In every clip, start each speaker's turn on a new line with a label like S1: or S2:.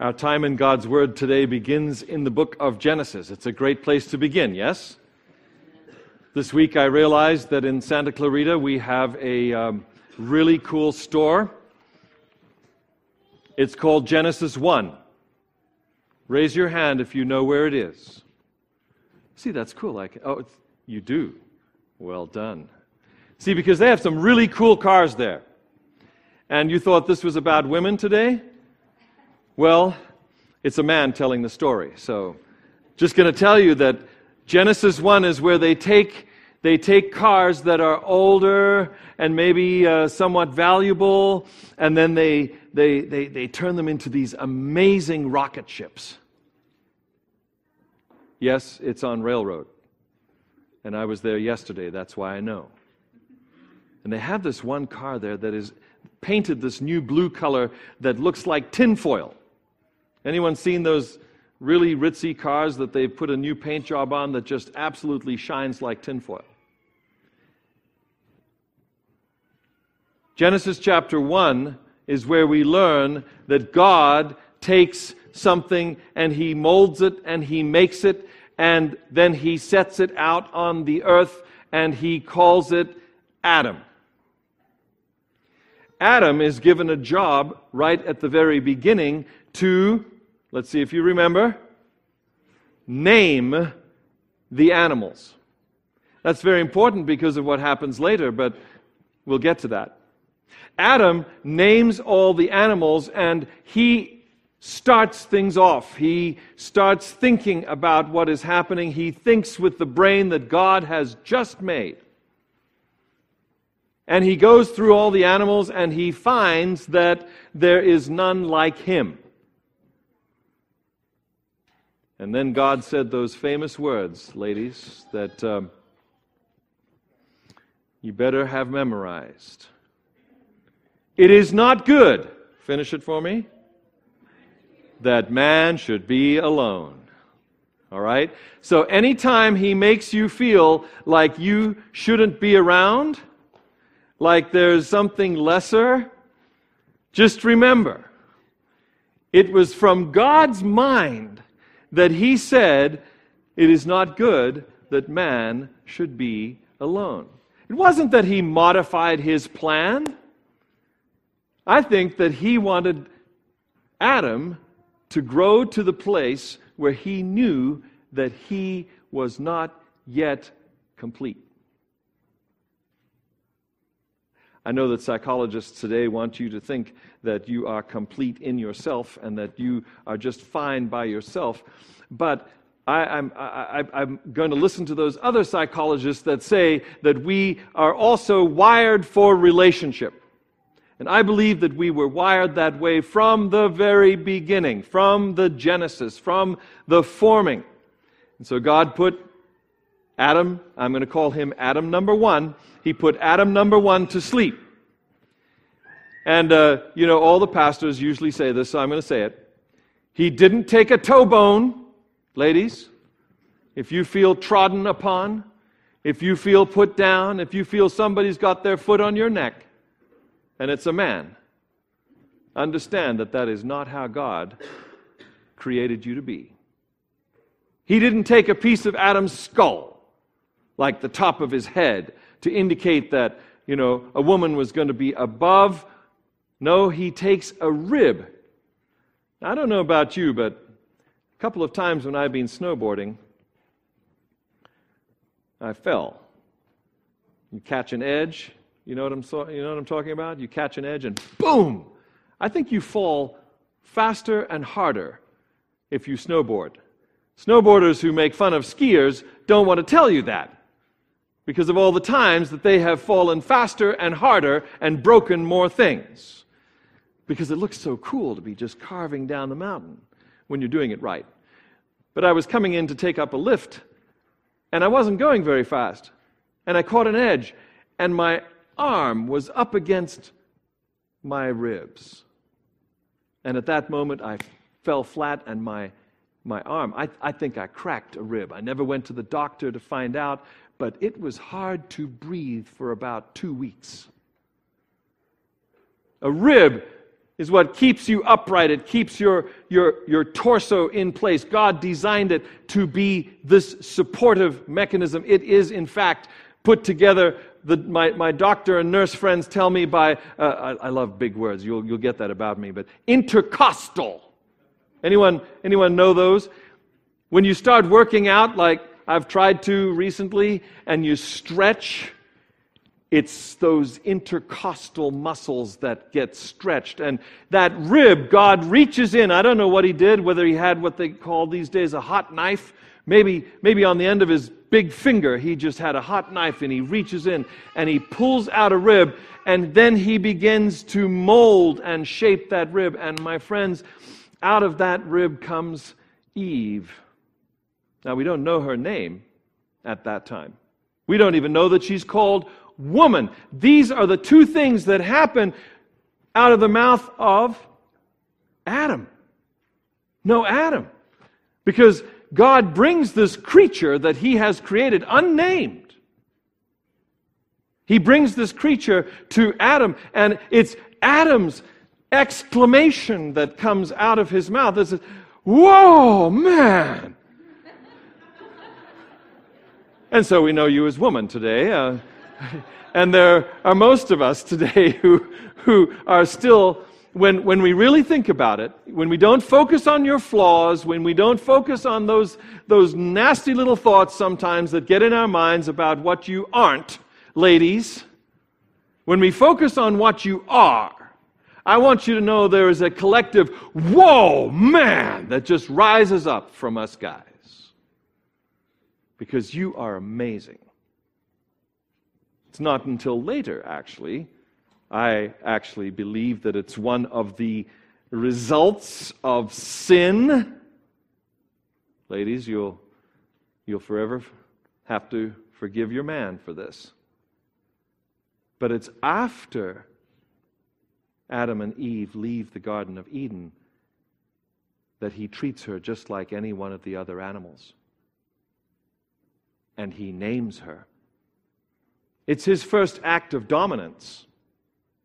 S1: Our time in God's Word today begins in the book of Genesis. It's a great place to begin, yes? This week I realized that in Santa Clarita we have a um, really cool store. It's called Genesis 1. Raise your hand if you know where it is. See, that's cool. Like, oh, you do. Well done. See, because they have some really cool cars there. And you thought this was about women today? Well, it's a man telling the story. So, just going to tell you that Genesis 1 is where they take, they take cars that are older and maybe uh, somewhat valuable, and then they, they, they, they turn them into these amazing rocket ships. Yes, it's on railroad. And I was there yesterday, that's why I know. And they have this one car there that is painted this new blue color that looks like tinfoil. Anyone seen those really ritzy cars that they've put a new paint job on that just absolutely shines like tinfoil? Genesis chapter 1 is where we learn that God takes something and he molds it and he makes it and then he sets it out on the earth and he calls it Adam. Adam is given a job right at the very beginning to, let's see if you remember, name the animals. That's very important because of what happens later, but we'll get to that. Adam names all the animals and he starts things off. He starts thinking about what is happening. He thinks with the brain that God has just made. And he goes through all the animals and he finds that there is none like him. And then God said those famous words, ladies, that um, you better have memorized. It is not good, finish it for me, that man should be alone. All right? So anytime he makes you feel like you shouldn't be around, like there's something lesser, just remember it was from God's mind that he said, It is not good that man should be alone. It wasn't that he modified his plan. I think that he wanted Adam to grow to the place where he knew that he was not yet complete. I know that psychologists today want you to think that you are complete in yourself and that you are just fine by yourself. But I, am going to listen to those other psychologists that say that we are also wired for relationship. And I believe that we were wired that way from the very beginning, from the Genesis, from the forming. And so God put Adam, I'm going to call him Adam number one, he put Adam number one to sleep. And, uh, you know, all the pastors usually say this, so I'm going to say it. He didn't take a toe bone, ladies. If you feel trodden upon, if you feel put down, if you feel somebody's got their foot on your neck, and it's a man, understand that that is not how God created you to be. He didn't take a piece of Adam's skull, like the top of his head, to indicate that, you know, a woman was going to be above. No, he takes a rib. Now, I don't know about you, but a couple of times when I've been snowboarding, I fell. You catch an edge, you know what I'm, so, you know what I'm talking about? You catch an edge and boom! I think you fall faster and harder if you snowboard. Snowboarders who make fun of skiers don't want to tell you that because of all the times that they have fallen faster and harder and broken more things. Because it looks so cool to be just carving down the mountain when you're doing it right. But I was coming in to take up a lift, and I wasn't going very fast. And I caught an edge, and my arm was up against my ribs. And at that moment, I fell flat, and my my arm. I, I, think I cracked a rib. I never went to the doctor to find out, but it was hard to breathe for about two weeks. A rib is what keeps you upright. It keeps your, your, your torso in place. God designed it to be this supportive mechanism. It is, in fact, put together. The, my, my doctor and nurse friends tell me by, uh, I, I love big words, you'll, you'll get that about me, but intercostal. Anyone, anyone know those? When you start working out, like I've tried to recently, and you stretch, it's those intercostal muscles that get stretched. And that rib, God reaches in. I don't know what he did, whether he had what they call these days a hot knife. Maybe, maybe on the end of his big finger, he just had a hot knife and he reaches in and he pulls out a rib and then he begins to mold and shape that rib. And my friends, out of that rib comes Eve. Now, we don't know her name at that time. We don't even know that she's called woman. These are the two things that happen out of the mouth of Adam. No, Adam. Because God brings this creature that he has created unnamed. He brings this creature to Adam, and it's Adam's exclamation that comes out of his mouth. This is, Whoa, man! And so we know you as woman today. Uh, and there are most of us today who, who are still, when, when we really think about it, when we don't focus on your flaws, when we don't focus on those, those nasty little thoughts sometimes that get in our minds about what you aren't, ladies, when we focus on what you are, I want you to know there is a collective, whoa, man, that just rises up from us guys. Because you are amazing. It's not until later, actually. I actually believe that it's one of the results of sin. Ladies, you'll, you'll forever have to forgive your man for this. But it's after Adam and Eve leave the Garden of Eden that he treats her just like any one of the other animals. And he names her. It's his first act of dominance.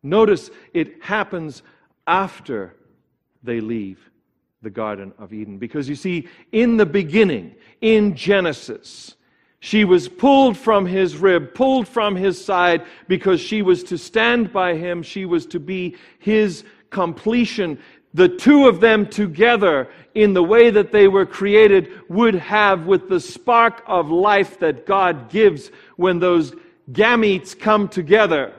S1: Notice it happens after they leave the Garden of Eden. Because you see, in the beginning, in Genesis, she was pulled from his rib, pulled from his side, because she was to stand by him. She was to be his completion. The two of them together, in the way that they were created, would have, with the spark of life that God gives when those gametes come together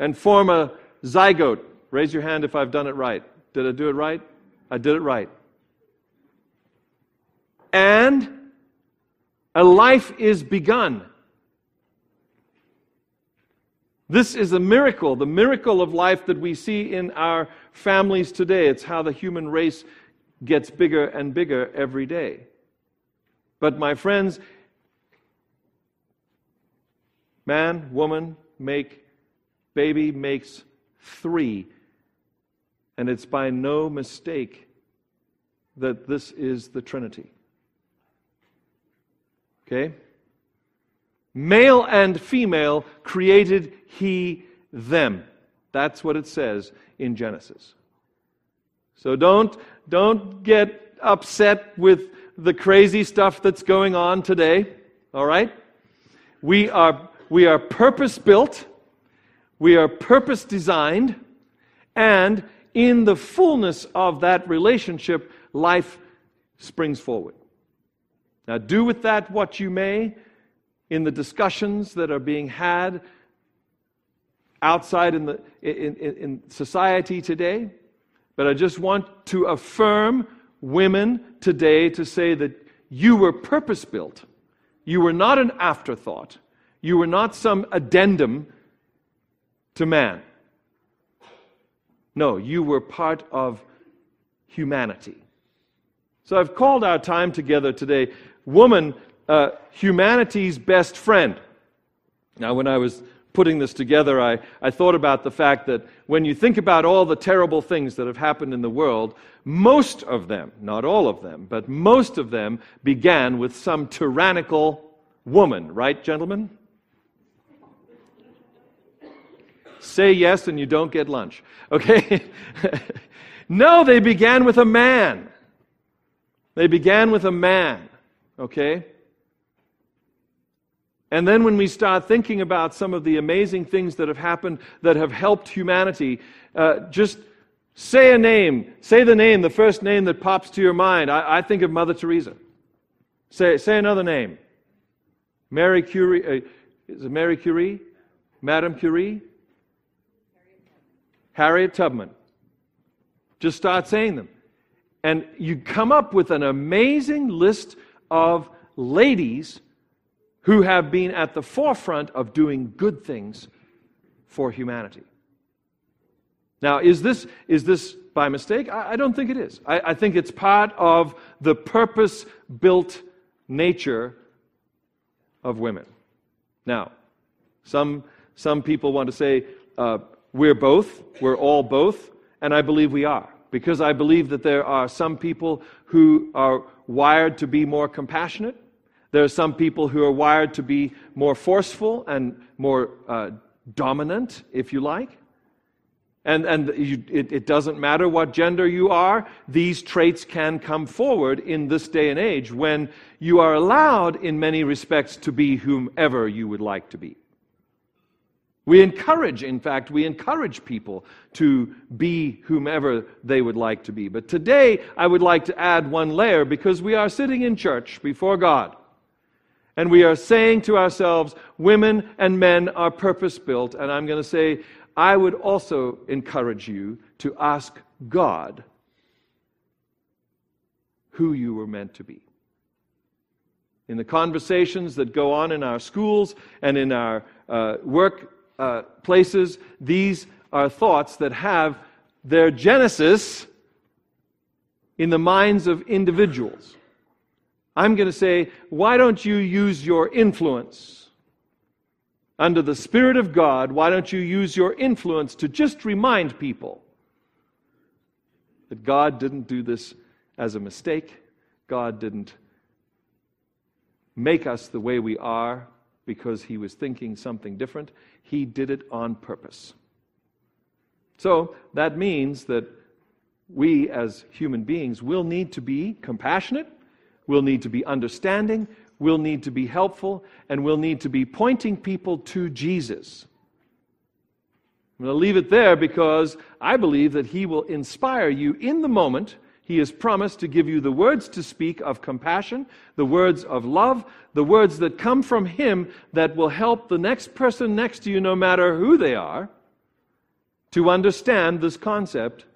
S1: and form a zygote. Raise your hand if I've done it right. Did I do it right? I did it right. And a life is begun. This is a miracle, the miracle of life that we see in our families today. It's how the human race gets bigger and bigger every day. But, my friends, Man, woman, make, baby makes three. And it's by no mistake that this is the Trinity. Okay? Male and female created he them. That's what it says in Genesis. So don't, don't get upset with the crazy stuff that's going on today, all right? We are we are purpose built, we are purpose designed, and in the fullness of that relationship, life springs forward. Now, do with that what you may in the discussions that are being had outside in, the, in, in, in society today. But I just want to affirm women today to say that you were purpose built. You were not an afterthought. You were not some addendum to man. No, you were part of humanity. So I've called our time together today, Woman, uh, Humanity's Best Friend. Now, when I was putting this together, I, I thought about the fact that when you think about all the terrible things that have happened in the world, most of them, not all of them, but most of them began with some tyrannical woman, right, gentlemen? say yes and you don't get lunch. Okay? no, they began with a man. They began with a man. Okay? And then when we start thinking about some of the amazing things that have happened that have helped humanity, uh, just say a name. Say the name, the first name that pops to your mind. I, I think of Mother Teresa. Say, say another name. Mary Curie. Uh, is it Mary Curie? Madame Curie? Harriet Tubman. Just start saying them. And you come up with an amazing list of ladies who have been at the forefront of doing good things for humanity. Now, is this, is this by mistake? I, I don't think it is. I, I think it's part of the purpose built nature of women. Now, some, some people want to say uh, we're both, we're all both, and I believe we are. Because I believe that there are some people who are wired to be more compassionate. There are some people who are wired to be more forceful and more uh, dominant, if you like. And, and you, it, it doesn't matter what gender you are, these traits can come forward in this day and age when you are allowed, in many respects, to be whomever you would like to be. We encourage, in fact, we encourage people to be whomever they would like to be. But today, I would like to add one layer because we are sitting in church before God. And we are saying to ourselves, women and men are purpose built. And I'm going to say, I would also encourage you to ask God who you were meant to be. In the conversations that go on in our schools and in our uh, work uh, places, these are thoughts that have their genesis in the minds of individuals. I'm going to say, why don't you use your influence? under the Spirit of God, why don't you use your influence to just remind people that God didn't do this as a mistake? God didn't make us the way we are because he was thinking something different. He did it on purpose. So that means that we as human beings will need to be compassionate, we'll need to be understanding, we'll need to be helpful, and we'll need to be pointing people to Jesus. I'm going to leave it there because I believe that He will inspire you in the moment. He has promised to give you the words to speak of compassion, the words of love, the words that come from Him that will help the next person next to you, no matter who they are, to understand this concept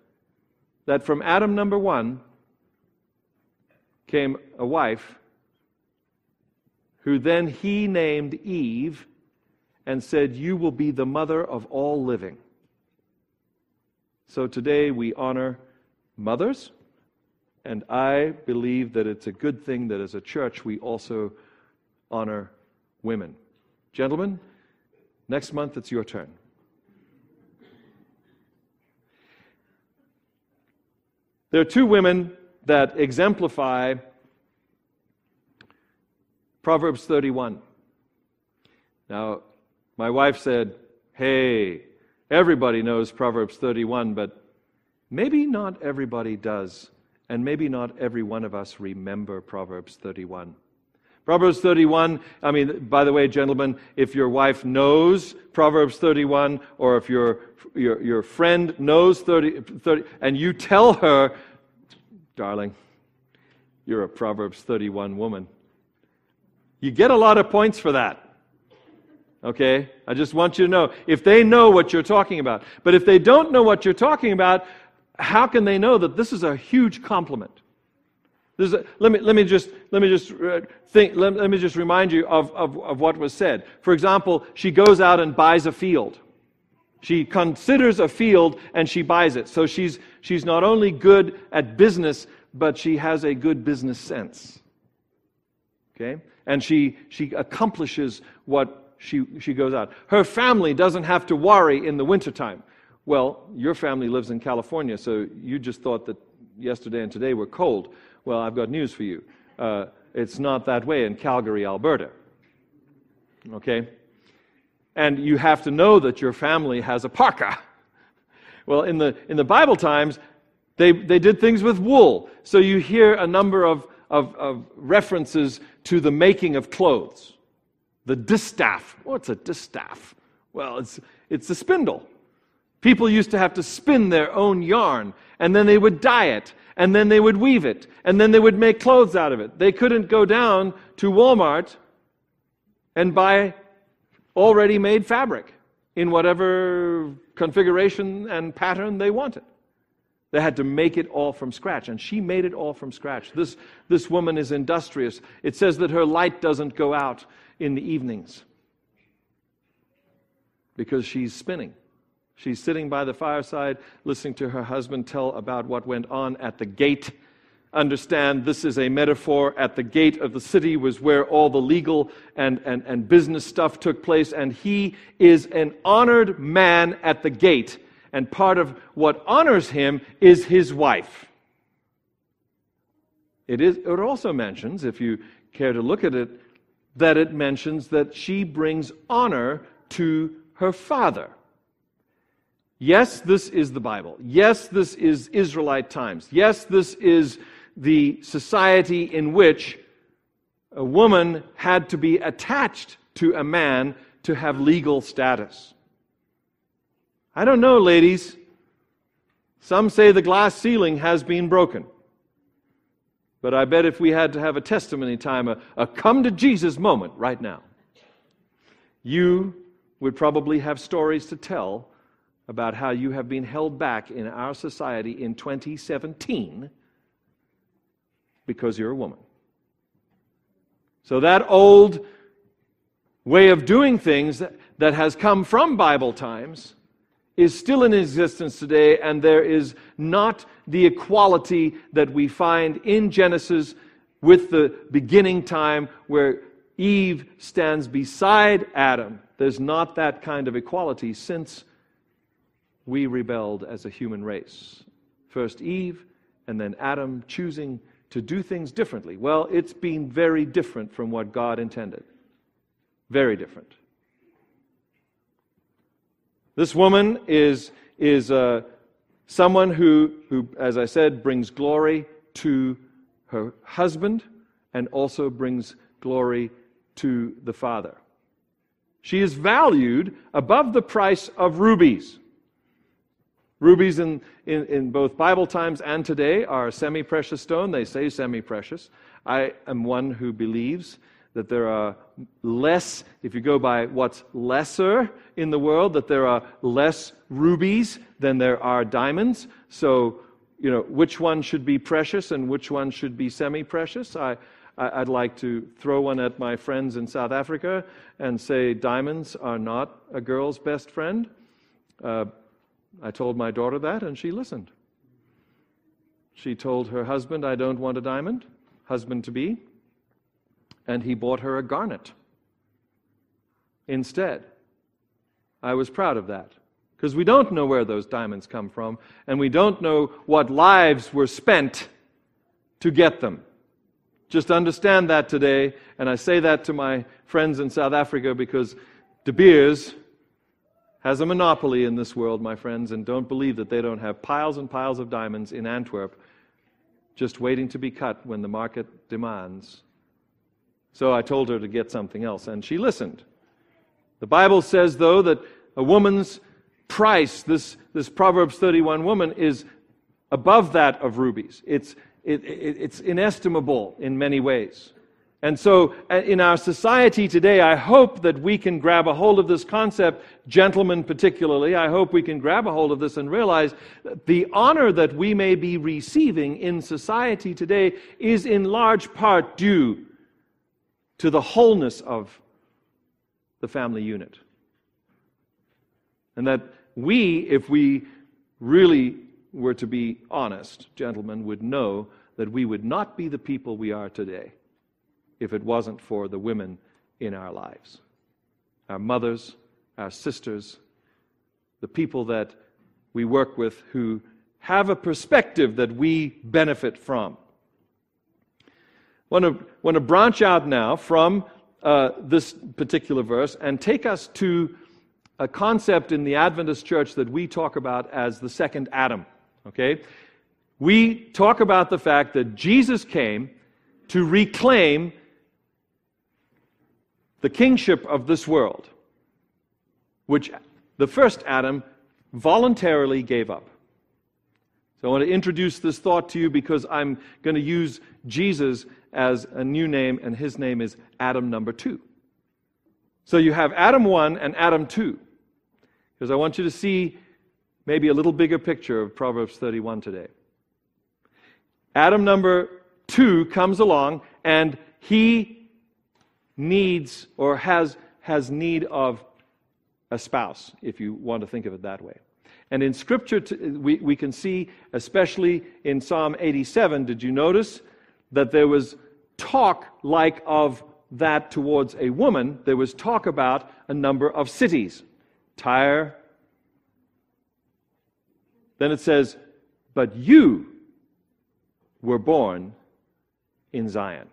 S1: that from Adam number one came a wife who then he named Eve and said, You will be the mother of all living. So today we honor mothers, and I believe that it's a good thing that as a church we also honor women. Gentlemen, next month it's your turn. There are two women that exemplify Proverbs 31. Now, my wife said, Hey, everybody knows Proverbs 31, but maybe not everybody does. And maybe not every one of us remember Proverbs 31. Proverbs 31, I mean, by the way, gentlemen, if your wife knows Proverbs 31, or if your, your, your friend knows 30, 30, and you tell her, darling, you're a Proverbs 31 woman. You get a lot of points for that. Okay? I just want you to know. If they know what you're talking about. But if they don't know what you're talking about, how can they know that this is a huge compliment? A, let, me, let me just, let me just uh, think, let, let me just remind you of, of, of what was said. For example, she goes out and buys a field. She considers a field and she buys it. So she's, she's not only good at business, but she has a good business sense. Okay? and she, she accomplishes what she, she goes out. Her family doesn't have to worry in the wintertime. Well, your family lives in California, so you just thought that yesterday and today were cold. Well, I've got news for you. Uh, it's not that way in Calgary, Alberta. Okay? And you have to know that your family has a parka. Well, in the, in the Bible times, they, they did things with wool. So you hear a number of, of, of references to the making of clothes. The distaff. What's a distaff? Well, it's, it's a spindle. People used to have to spin their own yarn, and then they would dye it, and then they would weave it, and then they would make clothes out of it. They couldn't go down to Walmart and buy already made fabric in whatever configuration and pattern they wanted. They had to make it all from scratch, and she made it all from scratch. This, this woman is industrious. It says that her light doesn't go out in the evenings because she's spinning. She's sitting by the fireside, listening to her husband tell about what went on at the gate. Understand this is a metaphor. At the gate of the city was where all the legal and, and, and business stuff took place, and he is an honored man at the gate. And part of what honors him is his wife. It, is, it also mentions, if you care to look at it, that it mentions that she brings honor to her father. Yes, this is the Bible. Yes, this is Israelite times. Yes, this is the society in which a woman had to be attached to a man to have legal status. I don't know, ladies. Some say the glass ceiling has been broken. But I bet if we had to have a testimony time, a, a come to Jesus moment right now, you would probably have stories to tell about how you have been held back in our society in 2017 because you're a woman. So, that old way of doing things that, that has come from Bible times is still in existence today, and there is not the equality that we find in Genesis with the beginning time where Eve stands beside Adam. There's not that kind of equality since we rebelled as a human race. First Eve, and then Adam choosing to do things differently. Well, it's been very different from what God intended. Very different. This woman is, is uh, someone who, who, as I said, brings glory to her husband and also brings glory to the Father. She is valued above the price of rubies. Rubies in, in, in both Bible times and today are semi precious stone. They say semi precious. I am one who believes that there are less, if you go by what's lesser in the world, that there are less rubies than there are diamonds. So, you know, which one should be precious and which one should be semi precious? I, I, would like to throw one at my friends in South Africa and say diamonds are not a girl's best friend. Uh, I told my daughter that, and she listened. She told her husband, I don't want a diamond, husband to be, and he bought her a garnet instead. I was proud of that because we don't know where those diamonds come from, and we don't know what lives were spent to get them. Just understand that today, and I say that to my friends in South Africa because De Beers has a monopoly in this world, my friends, and don't believe that they don't have piles and piles of diamonds in Antwerp just waiting to be cut when the market demands. So I told her to get something else, and she listened. The Bible says, though, that a woman's price, this, this Proverbs 31 woman, is above that of rubies. It's, it, it, it's inestimable in many ways. And so, uh, in our society today, I hope that we can grab a hold of this concept, gentlemen particularly. I hope we can grab a hold of this and realize the honor that we may be receiving in society today is in large part due to the wholeness of the family unit. And that we, if we really were to be honest, gentlemen, would know that we would not be the people we are today if it wasn't for the women in our lives our mothers, our sisters, the people that we work with who have a perspective that we benefit from. Want to, want to branch out now from uh, this particular verse and take us to a concept in the Adventist church that we talk about as the second Adam. Okay? We talk about the fact that Jesus came to reclaim the kingship of this world, which the first Adam voluntarily gave up. So I want to introduce this thought to you because I'm going to use Jesus as a new name, and his name is Adam number two. So you have Adam 1 and Adam 2. Because I want you to see maybe a little bigger picture of Proverbs 31 today. Adam number 2 comes along and he needs or has, has need of a spouse, if you want to think of it that way. And in Scripture, we, we can see, especially in Psalm 87, did you notice that there was talk like of that towards a woman? There was talk about a number of cities Tyre. Then it says, But you were born in Zion.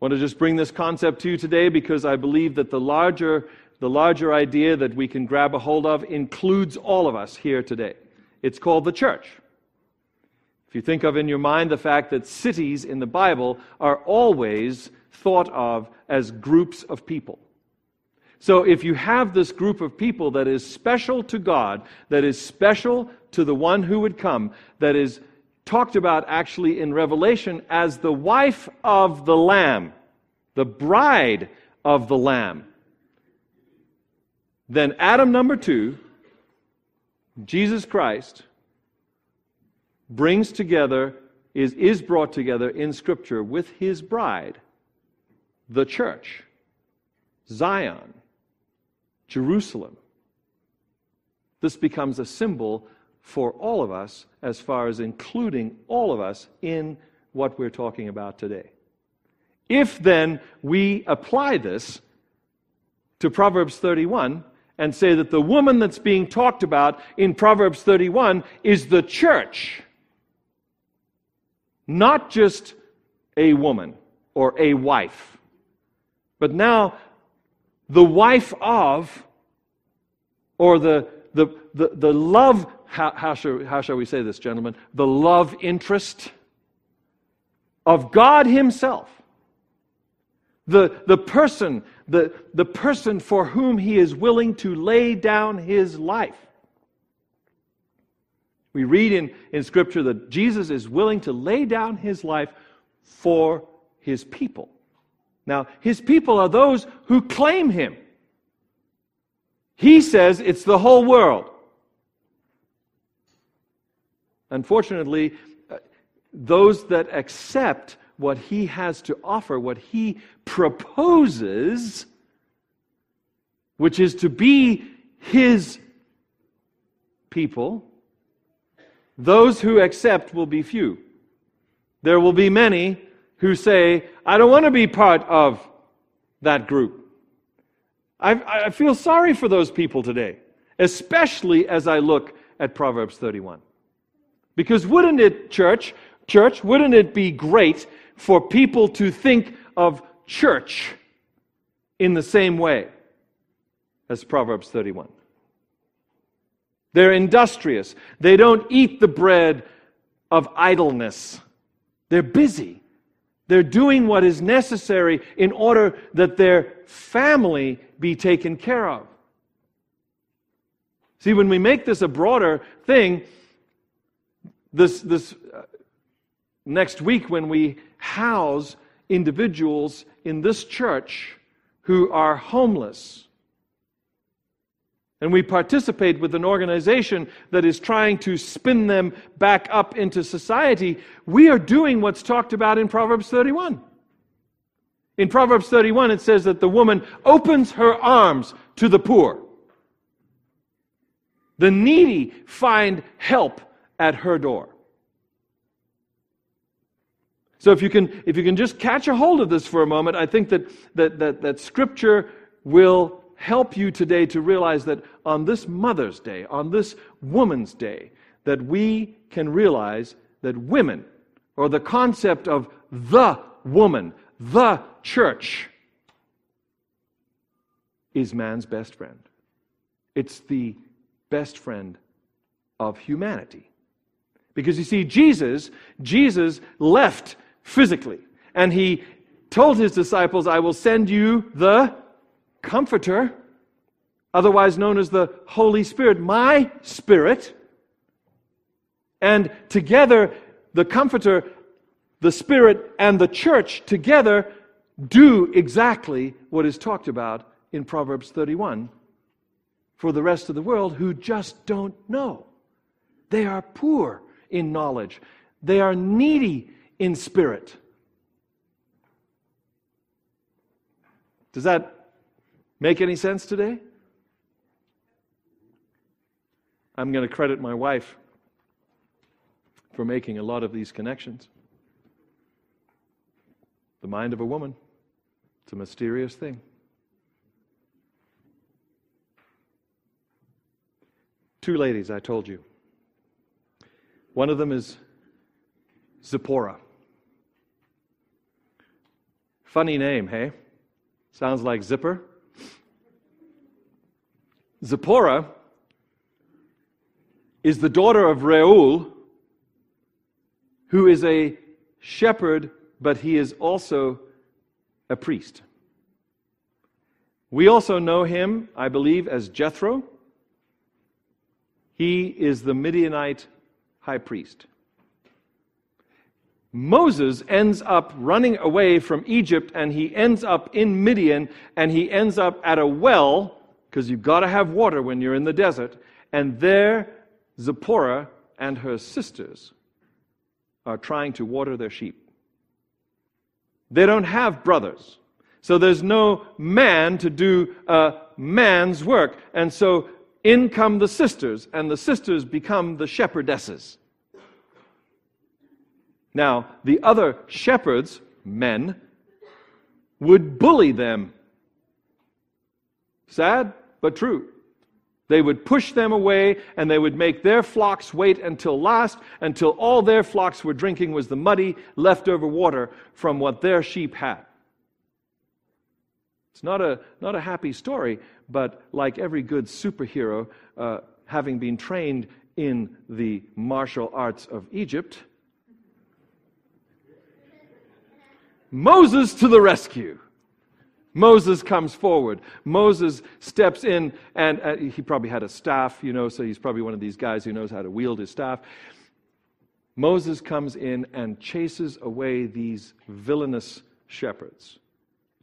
S1: I want to just bring this concept to you today because I believe that the larger the larger idea that we can grab a hold of includes all of us here today. It's called the church. If you think of in your mind the fact that cities in the Bible are always thought of as groups of people. So if you have this group of people that is special to God, that is special to the one who would come, that is talked about actually in Revelation as the wife of the Lamb, the bride of the Lamb, then Adam number two, Jesus Christ, brings together, is, is brought together in Scripture with his bride, the church, Zion, Jerusalem. This becomes a symbol for all of us as far as including all of us in what we're talking about today. If then we apply this to Proverbs 31, and say that the woman that's being talked about in Proverbs 31 is the church, not just a woman or a wife, but now the wife of, or the, the, the, the love, how, how, shall, how shall we say this, gentlemen? The love interest of God Himself. The, the person the, the person for whom he is willing to lay down his life. We read in, in Scripture that Jesus is willing to lay down his life for his people. Now, his people are those who claim him. He says it's the whole world. Unfortunately, uh, those that accept what he has to offer, what he proposes, which is to be his people, those who accept will be few. There will be many who say, I don't want to be part of that group. I, I feel sorry for those people today, especially as I look at Proverbs 31. Because wouldn't it, church, church, wouldn't it be great for people to think of church in the same way as Proverbs 31. They're industrious. They don't eat the bread of idleness. They're busy. They're doing what is necessary in order that their family be taken care of. See, when we make this a broader thing, this, this uh, next week when we house individuals in this church who are homeless. And we participate with an organization that is trying to spin them back up into society. We are doing what's talked about in Proverbs 31. In Proverbs 31, it says that the woman opens her arms to the poor. The needy find help at her door. So if you can, if you can just catch a hold of this for a moment, I think that, that, that, that Scripture will help you today to realize that on this Mother's Day, on this Woman's Day, that we can realize that women, or the concept of the woman, the church is man's best friend. It's the best friend of humanity. Because you see, Jesus, Jesus left physically, and he told his disciples, I will send you the Comforter, otherwise known as the Holy Spirit, my Spirit. And together, the Comforter, the Spirit, and the church together do exactly what is talked about in Proverbs 31 for the rest of the world who just don't know. They are poor in knowledge, they are needy in spirit. Does that make any sense today? I'm going to credit my wife for making a lot of these connections. The mind of a woman, it's a mysterious thing. Two ladies, I told you. One of them is Zipporah. Funny name, hey? Sounds like zipper. Zipporah is the daughter of Reuel, who is a shepherd, but he is also a priest. We also know him, I believe, as Jethro. He is the Midianite high priest. Moses ends up running away from Egypt and he ends up in Midian and he ends up at a well because you've got to have water when you're in the desert. And there, Zipporah and her sisters are trying to water their sheep. They don't have brothers. So there's no man to do a man's work. And so in come the sisters, and the sisters become the shepherdesses. Now, the other shepherds, men, would bully them. Sad, but true. They would push them away and they would make their flocks wait until last, until all their flocks were drinking was the muddy, leftover water from what their sheep had. It's not a, not a happy story, but like every good superhero, uh, having been trained in the martial arts of Egypt, Moses to the rescue. Moses comes forward. Moses steps in, and uh, he probably had a staff, you know, so he's probably one of these guys who knows how to wield his staff. Moses comes in and chases away these villainous shepherds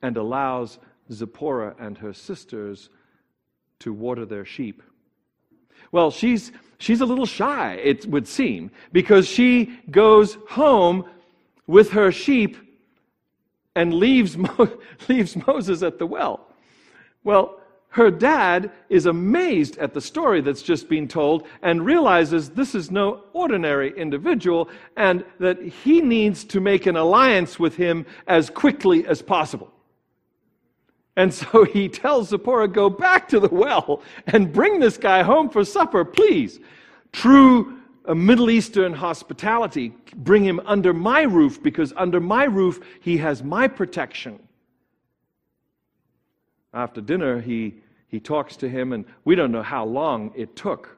S1: and allows Zipporah and her sisters to water their sheep. Well, she's, she's a little shy, it would seem, because she goes home with her sheep and leaves, Mo- leaves Moses at the well. Well, her dad is amazed at the story that's just been told and realizes this is no ordinary individual and that he needs to make an alliance with him as quickly as possible. And so he tells Zipporah, Go back to the well and bring this guy home for supper, please. True uh, Middle Eastern hospitality, bring him under my roof because under my roof he has my protection. After dinner, he, he talks to him, and we don't know how long it took.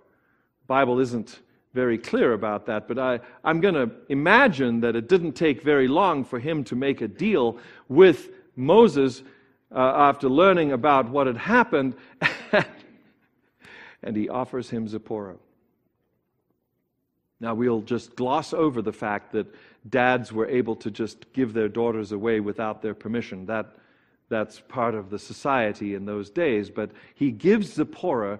S1: Bible isn't very clear about that, but I, I'm going to imagine that it didn't take very long for him to make a deal with Moses uh, after learning about what had happened, and he offers him Zipporah. Now, we'll just gloss over the fact that dads were able to just give their daughters away without their permission. That, that's part of the society in those days. But he gives Zipporah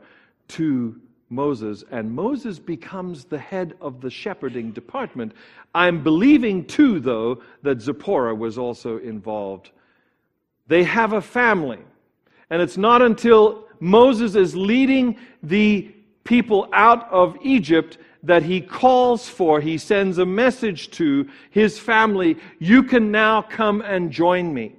S1: to Moses, and Moses becomes the head of the shepherding department. I'm believing, too, though, that Zipporah was also involved they have a family. And it's not until Moses is leading the people out of Egypt that he calls for, he sends a message to his family you can now come and join me.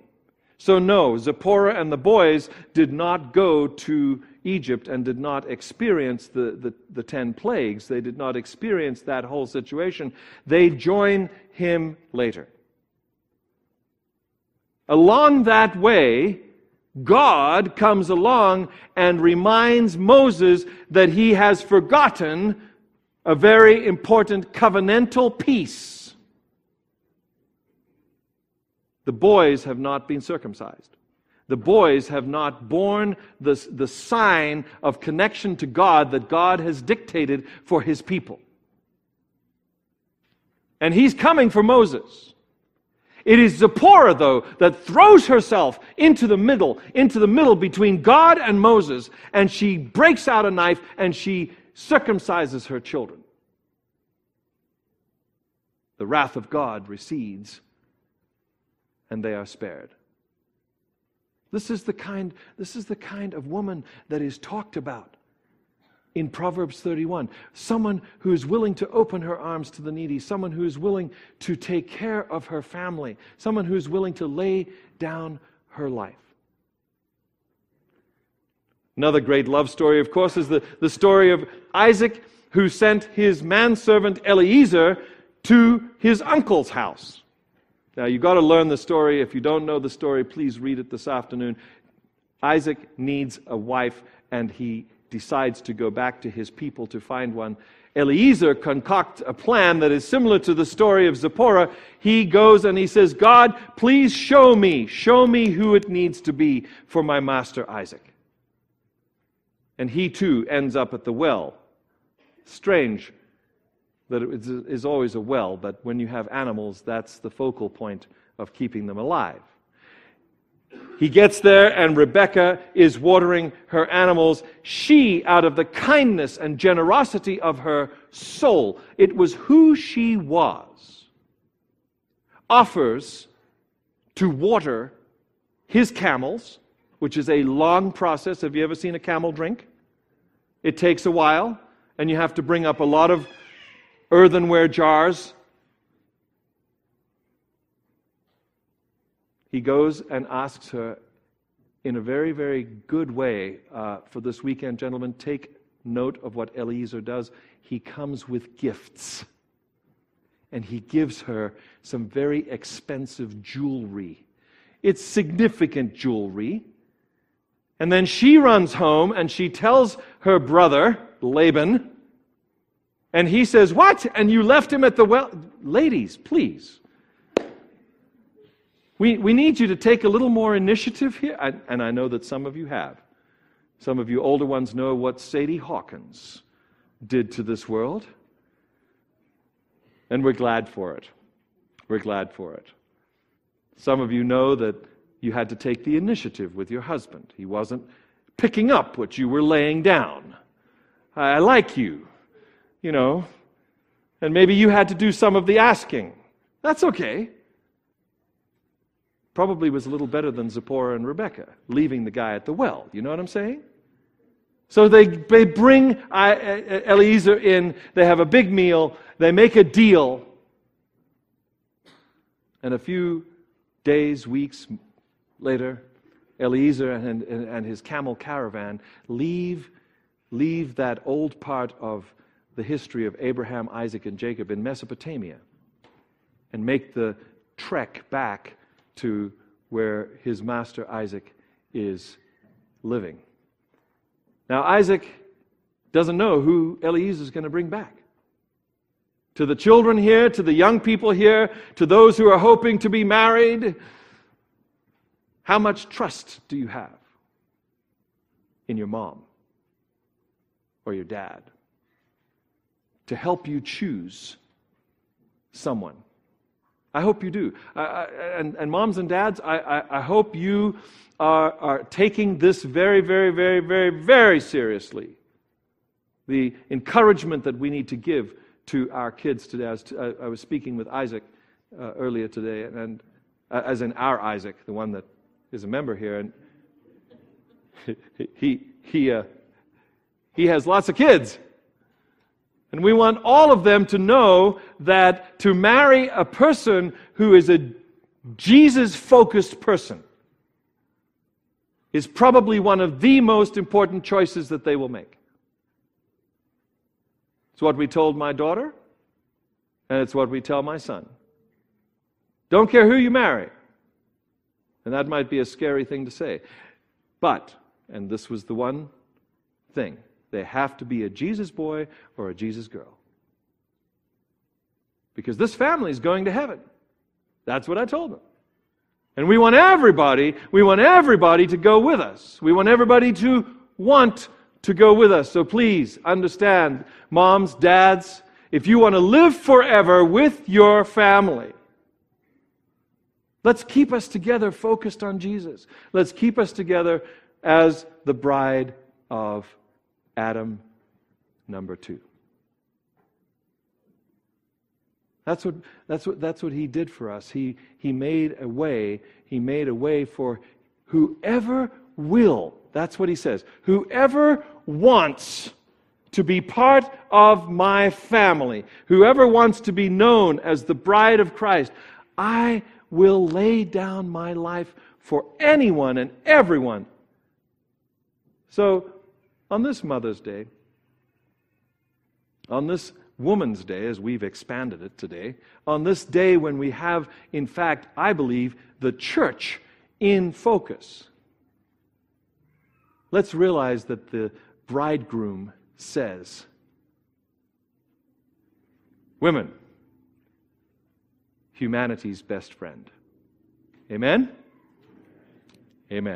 S1: So, no, Zipporah and the boys did not go to Egypt and did not experience the, the, the, ten plagues. They did not experience that whole situation. They join him later. along that way, God comes along and reminds Moses that he has forgotten a very important covenantal piece. The boys have not been circumcised. The boys have not borne the, the sign of connection to God that God has dictated for his people. And he's coming for Moses. It is Zipporah, though, that throws herself into the middle, into the middle between God and Moses, and she breaks out a knife and she circumcises her children. The wrath of God recedes, and they are spared. This is the kind, this is the kind of woman that is talked about in Proverbs 31. Someone who is willing to open her arms to the needy, someone who is willing to take care of her family, someone who is willing to lay down her life. Another great love story, of course, is the, the story of Isaac who sent his manservant Eliezer to his uncle's house. Now, you've got to learn the story. If you don't know the story, please read it this afternoon. Isaac needs a wife, and he decides to go back to his people to find one. Eliezer concocts a plan that is similar to the story of Zipporah. He goes and he says, God, please show me, show me who it needs to be for my master Isaac. And he too ends up at the well. Strange that it is always a well, but when you have animals, that's the focal point of keeping them alive. He gets there, and Rebecca is watering her animals. She, out of the kindness and generosity of her soul, it was who she was, offers to water his camels, which is a long process. Have you ever seen a camel drink? It takes a while, and you have to bring up a lot of earthenware jars he goes and asks her in a very, very good way uh, for this weekend, gentlemen. Take note of what Eliezer does. He comes with gifts, and he gives her some very expensive jewelry. It's significant jewelry. And then she runs home and she tells her brother, Laban, and he says, What? And you left him at the well? Ladies, please. We, we need you to take a little more initiative here. I, and I know that some of you have. Some of you older ones know what Sadie Hawkins did to this world. And we're glad for it. We're glad for it. Some of you know that you had to take the initiative with your husband. He wasn't picking up what you were laying down. I like you, you know. And maybe you had to do some of the asking. That's okay probably was a little better than Zipporah and Rebecca, leaving the guy at the well. You know what I'm saying? So they, they bring Eliezer in, they have a big meal, they make a deal, and a few days, weeks later, Eliezer and, and, and his camel caravan leave, leave that old part of the history of Abraham, Isaac, and Jacob in Mesopotamia and make the trek back to where his master Isaac is living. Now, Isaac doesn't know who Eliezer is going to bring back. To the children here, to the young people here, to those who are hoping to be married, how much trust do you have in your mom or your dad to help you choose someone? I hope you do. I, I, and, and, moms and dads, I, I hope you are, are taking this very, very, very, very, very seriously. The encouragement that we need to give to our kids today. I was, I was speaking with Isaac uh, earlier today, and uh, as in our Isaac, the one that is a member here, and he, he, uh, he has lots of kids. And we want all of them to know that to marry a person who is a Jesus focused person is probably one of the most important choices that they will make. It's what we told my daughter, and it's what we tell my son. Don't care who you marry, And that might be a scary thing to say. But, and this was the one thing, they have to be a Jesus boy or a Jesus girl. Because this family is going to heaven. That's what I told them. And we want everybody, we want everybody to go with us. We want everybody to want to go with us. So please understand, moms, dads, if you want to live forever with your family, let's keep us together focused on Jesus. Let's keep us together as the bride of Adam number two. That's what, that's what, that's what he did for us. He, he made a way. He made a way for whoever will. That's what he says. Whoever wants to be part of my family, whoever wants to be known as the bride of Christ, I will lay down my life for anyone and everyone. So, on this Mother's Day, on this Woman's Day, as we've expanded it today, on this day when we have, in fact, I believe, the church in focus, let's realize that the bridegroom says, Women, humanity's best friend. Amen? Amen.